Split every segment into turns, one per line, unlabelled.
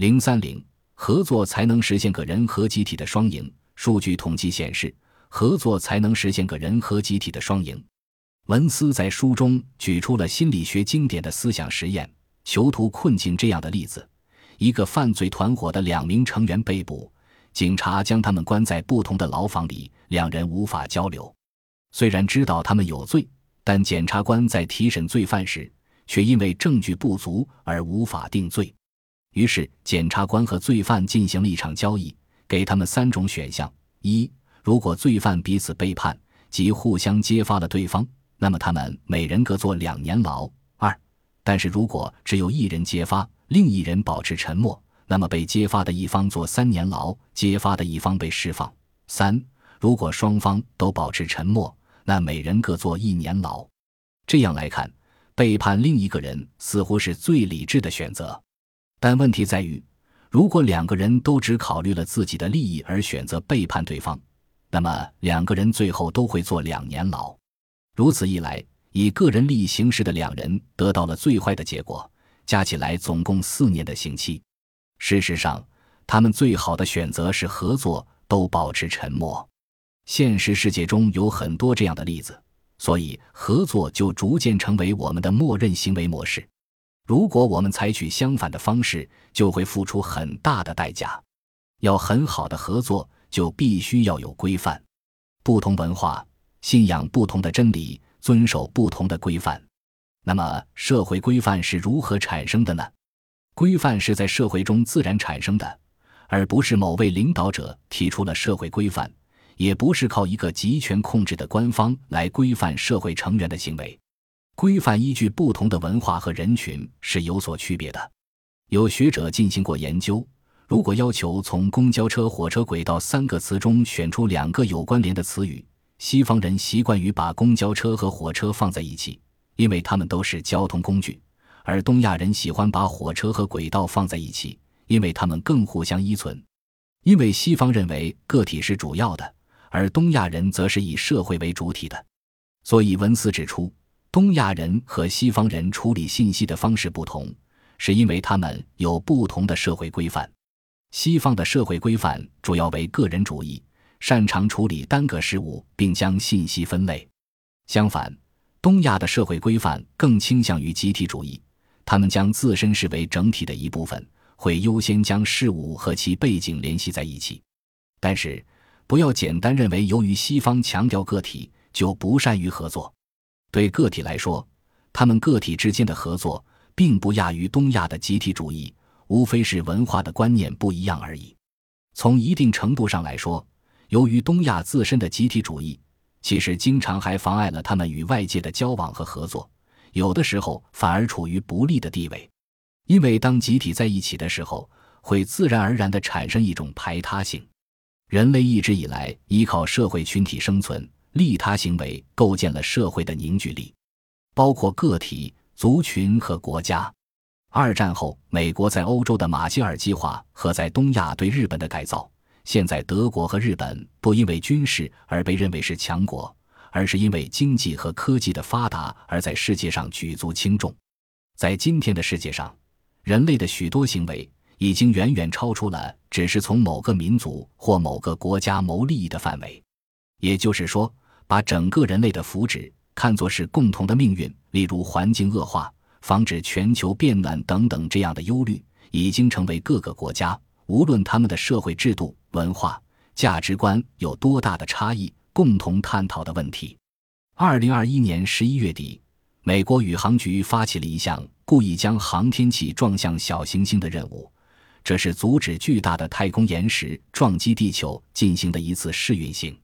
零三零，合作才能实现个人和集体的双赢。数据统计显示，合作才能实现个人和集体的双赢。文斯在书中举出了心理学经典的思想实验“囚徒困境”这样的例子：一个犯罪团伙的两名成员被捕，警察将他们关在不同的牢房里，两人无法交流。虽然知道他们有罪，但检察官在提审罪犯时，却因为证据不足而无法定罪。于是，检察官和罪犯进行了一场交易，给他们三种选项：一，如果罪犯彼此背叛，即互相揭发了对方，那么他们每人各坐两年牢；二，但是如果只有一人揭发，另一人保持沉默，那么被揭发的一方坐三年牢，揭发的一方被释放；三，如果双方都保持沉默，那每人各坐一年牢。这样来看，背叛另一个人似乎是最理智的选择。但问题在于，如果两个人都只考虑了自己的利益而选择背叛对方，那么两个人最后都会坐两年牢。如此一来，以个人利益行事的两人得到了最坏的结果，加起来总共四年的刑期。事实上，他们最好的选择是合作，都保持沉默。现实世界中有很多这样的例子，所以合作就逐渐成为我们的默认行为模式。如果我们采取相反的方式，就会付出很大的代价。要很好的合作，就必须要有规范。不同文化、信仰不同的真理，遵守不同的规范。那么，社会规范是如何产生的呢？规范是在社会中自然产生的，而不是某位领导者提出了社会规范，也不是靠一个集权控制的官方来规范社会成员的行为。规范依据不同的文化和人群是有所区别的。有学者进行过研究，如果要求从公交车、火车轨道三个词中选出两个有关联的词语，西方人习惯于把公交车和火车放在一起，因为它们都是交通工具；而东亚人喜欢把火车和轨道放在一起，因为它们更互相依存。因为西方认为个体是主要的，而东亚人则是以社会为主体的，所以文斯指出。东亚人和西方人处理信息的方式不同，是因为他们有不同的社会规范。西方的社会规范主要为个人主义，擅长处理单个事物并将信息分类；相反，东亚的社会规范更倾向于集体主义，他们将自身视为整体的一部分，会优先将事物和其背景联系在一起。但是，不要简单认为由于西方强调个体，就不善于合作。对个体来说，他们个体之间的合作并不亚于东亚的集体主义，无非是文化的观念不一样而已。从一定程度上来说，由于东亚自身的集体主义，其实经常还妨碍了他们与外界的交往和合作，有的时候反而处于不利的地位。因为当集体在一起的时候，会自然而然地产生一种排他性。人类一直以来依靠社会群体生存。利他行为构建了社会的凝聚力，包括个体、族群和国家。二战后，美国在欧洲的马歇尔计划和在东亚对日本的改造。现在，德国和日本不因为军事而被认为是强国，而是因为经济和科技的发达而在世界上举足轻重。在今天的世界上，人类的许多行为已经远远超出了只是从某个民族或某个国家谋利益的范围。也就是说。把整个人类的福祉看作是共同的命运，例如环境恶化、防止全球变暖等等这样的忧虑，已经成为各个国家无论他们的社会制度、文化、价值观有多大的差异，共同探讨的问题。二零二一年十一月底，美国宇航局发起了一项故意将航天器撞向小行星的任务，这是阻止巨大的太空岩石撞击地球进行的一次试运行。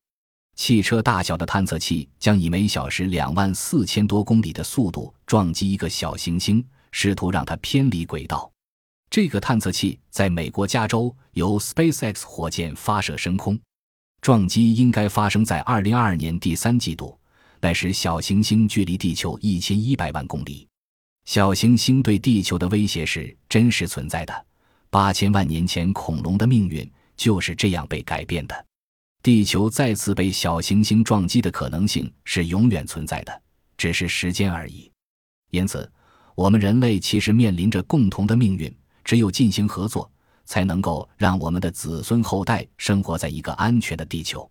汽车大小的探测器将以每小时两万四千多公里的速度撞击一个小行星，试图让它偏离轨道。这个探测器在美国加州由 SpaceX 火箭发射升空，撞击应该发生在二零二二年第三季度。那时，小行星距离地球一千一百万公里。小行星对地球的威胁是真实存在的。八千万年前，恐龙的命运就是这样被改变的。地球再次被小行星撞击的可能性是永远存在的，只是时间而已。因此，我们人类其实面临着共同的命运。只有进行合作，才能够让我们的子孙后代生活在一个安全的地球。